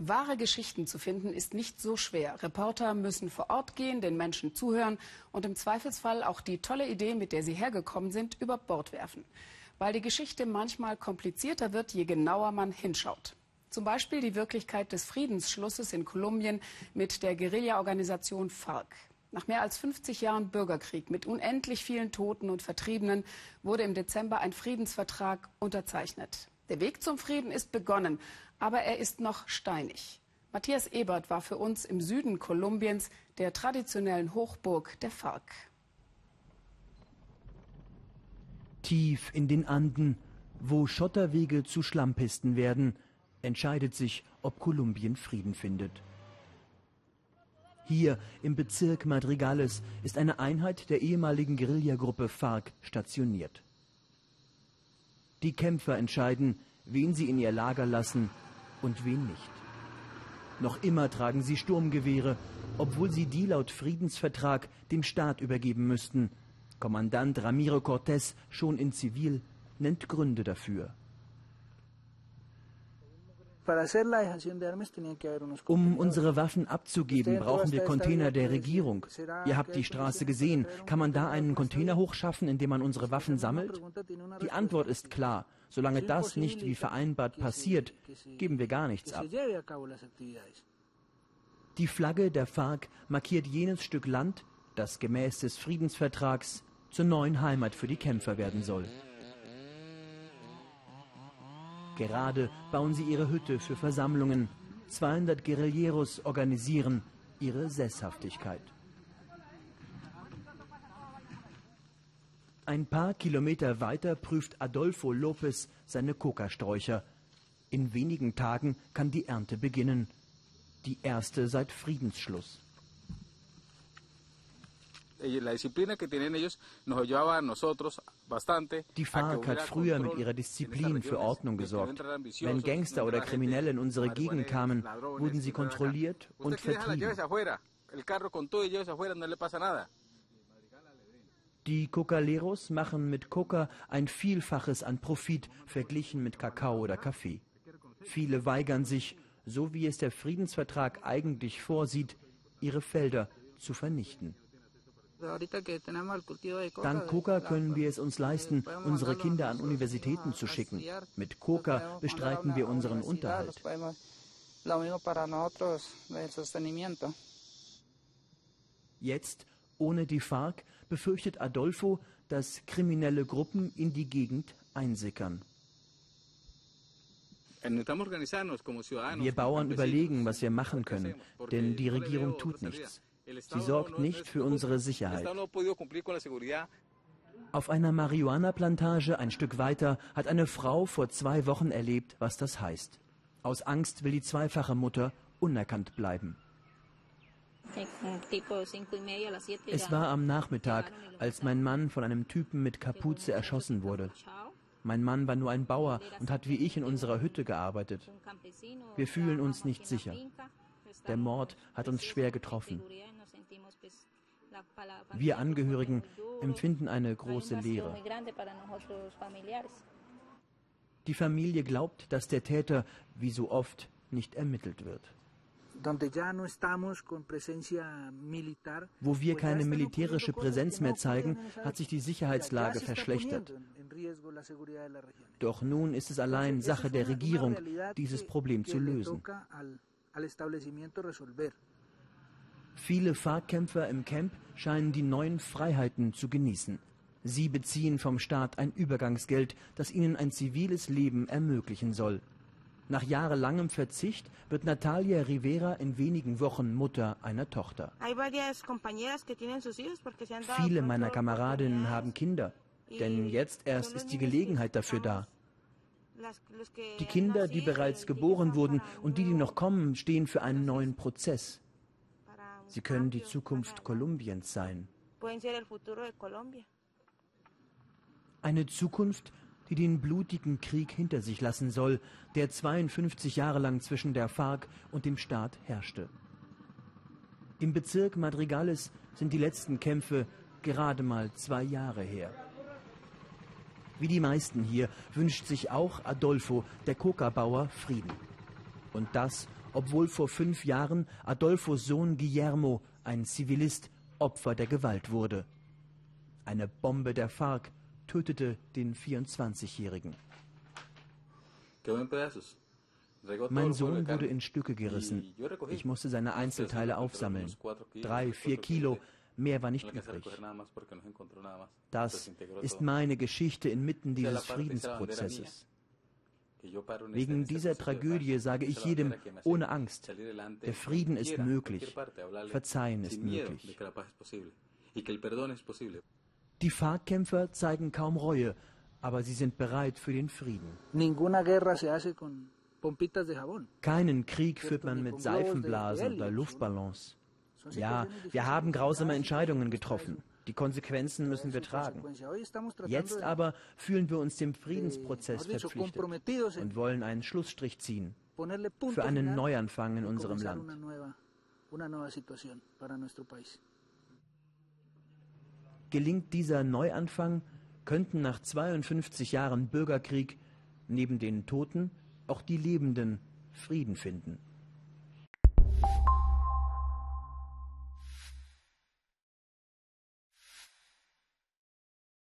Wahre Geschichten zu finden ist nicht so schwer. Reporter müssen vor Ort gehen, den Menschen zuhören und im Zweifelsfall auch die tolle Idee, mit der sie hergekommen sind, über Bord werfen. Weil die Geschichte manchmal komplizierter wird, je genauer man hinschaut. Zum Beispiel die Wirklichkeit des Friedensschlusses in Kolumbien mit der Guerillaorganisation FARC. Nach mehr als 50 Jahren Bürgerkrieg mit unendlich vielen Toten und Vertriebenen wurde im Dezember ein Friedensvertrag unterzeichnet. Der Weg zum Frieden ist begonnen, aber er ist noch steinig. Matthias Ebert war für uns im Süden Kolumbiens, der traditionellen Hochburg der FARC. Tief in den Anden, wo Schotterwege zu Schlammpisten werden, entscheidet sich, ob Kolumbien Frieden findet. Hier im Bezirk Madrigales ist eine Einheit der ehemaligen Guerillagruppe FARC stationiert. Die Kämpfer entscheiden, wen sie in ihr Lager lassen und wen nicht. Noch immer tragen sie Sturmgewehre, obwohl sie die laut Friedensvertrag dem Staat übergeben müssten. Kommandant Ramiro Cortés, schon in Zivil, nennt Gründe dafür. Um unsere Waffen abzugeben, brauchen wir Container der Regierung. Ihr habt die Straße gesehen. Kann man da einen Container hochschaffen, in dem man unsere Waffen sammelt? Die Antwort ist klar. Solange das nicht wie vereinbart passiert, geben wir gar nichts ab. Die Flagge der FARC markiert jenes Stück Land, das gemäß des Friedensvertrags zur neuen Heimat für die Kämpfer werden soll. Gerade bauen sie ihre Hütte für Versammlungen. 200 Guerilleros organisieren ihre Sesshaftigkeit. Ein paar Kilometer weiter prüft Adolfo Lopez seine Kokasträucher. In wenigen Tagen kann die Ernte beginnen. Die erste seit Friedensschluss. Eh, la disciplina que tienen ellos nos ayudaba a nosotros. Die FARC hat früher mit ihrer Disziplin für Ordnung gesorgt. Wenn Gangster oder Kriminelle in unsere Gegend kamen, wurden sie kontrolliert und vertrieben. Die Cocaleros machen mit Coca ein Vielfaches an Profit verglichen mit Kakao oder Kaffee. Viele weigern sich, so wie es der Friedensvertrag eigentlich vorsieht, ihre Felder zu vernichten. Dank Coca können wir es uns leisten, unsere Kinder an Universitäten zu schicken. Mit Coca bestreiten wir unseren Unterhalt. Jetzt, ohne die FARC, befürchtet Adolfo, dass kriminelle Gruppen in die Gegend einsickern. Wir Bauern überlegen, was wir machen können, denn die Regierung tut nichts. Sie sorgt nicht für unsere Sicherheit. Auf einer Marihuana-Plantage ein Stück weiter hat eine Frau vor zwei Wochen erlebt, was das heißt. Aus Angst will die zweifache Mutter unerkannt bleiben. Es war am Nachmittag, als mein Mann von einem Typen mit Kapuze erschossen wurde. Mein Mann war nur ein Bauer und hat wie ich in unserer Hütte gearbeitet. Wir fühlen uns nicht sicher. Der Mord hat uns schwer getroffen. Wir Angehörigen empfinden eine große Leere. Die Familie glaubt, dass der Täter, wie so oft, nicht ermittelt wird. Wo wir keine militärische Präsenz mehr zeigen, hat sich die Sicherheitslage verschlechtert. Doch nun ist es allein Sache der Regierung, dieses Problem zu lösen. Viele Fahrkämpfer im Camp scheinen die neuen Freiheiten zu genießen. Sie beziehen vom Staat ein Übergangsgeld, das ihnen ein ziviles Leben ermöglichen soll. Nach jahrelangem Verzicht wird Natalia Rivera in wenigen Wochen Mutter einer Tochter. Viele meiner Kameradinnen haben Kinder, denn jetzt erst ist die Gelegenheit dafür da. Die Kinder, die bereits geboren wurden und die, die noch kommen, stehen für einen neuen Prozess. Sie können die Zukunft Kolumbiens sein. Eine Zukunft, die den blutigen Krieg hinter sich lassen soll, der 52 Jahre lang zwischen der FARC und dem Staat herrschte. Im Bezirk Madrigales sind die letzten Kämpfe gerade mal zwei Jahre her. Wie die meisten hier wünscht sich auch Adolfo, der Coca-Bauer, Frieden. Und das, obwohl vor fünf Jahren Adolfos Sohn Guillermo, ein Zivilist, Opfer der Gewalt wurde. Eine Bombe der FARC tötete den 24-Jährigen. Mein Sohn wurde in Stücke gerissen. Ich musste seine Einzelteile aufsammeln. Drei, vier Kilo, mehr war nicht übrig. Das ist meine Geschichte inmitten dieses Friedensprozesses. Wegen dieser Tragödie sage ich jedem ohne Angst, der Frieden ist möglich, Verzeihen ist möglich. Die FARC-Kämpfer zeigen kaum Reue, aber sie sind bereit für den Frieden. Keinen Krieg führt man mit Seifenblasen oder Luftballons. Ja, wir haben grausame Entscheidungen getroffen. Die Konsequenzen müssen wir tragen. Jetzt aber fühlen wir uns dem Friedensprozess verpflichtet und wollen einen Schlussstrich ziehen für einen Neuanfang in unserem Land. Gelingt dieser Neuanfang, könnten nach 52 Jahren Bürgerkrieg neben den Toten auch die Lebenden Frieden finden.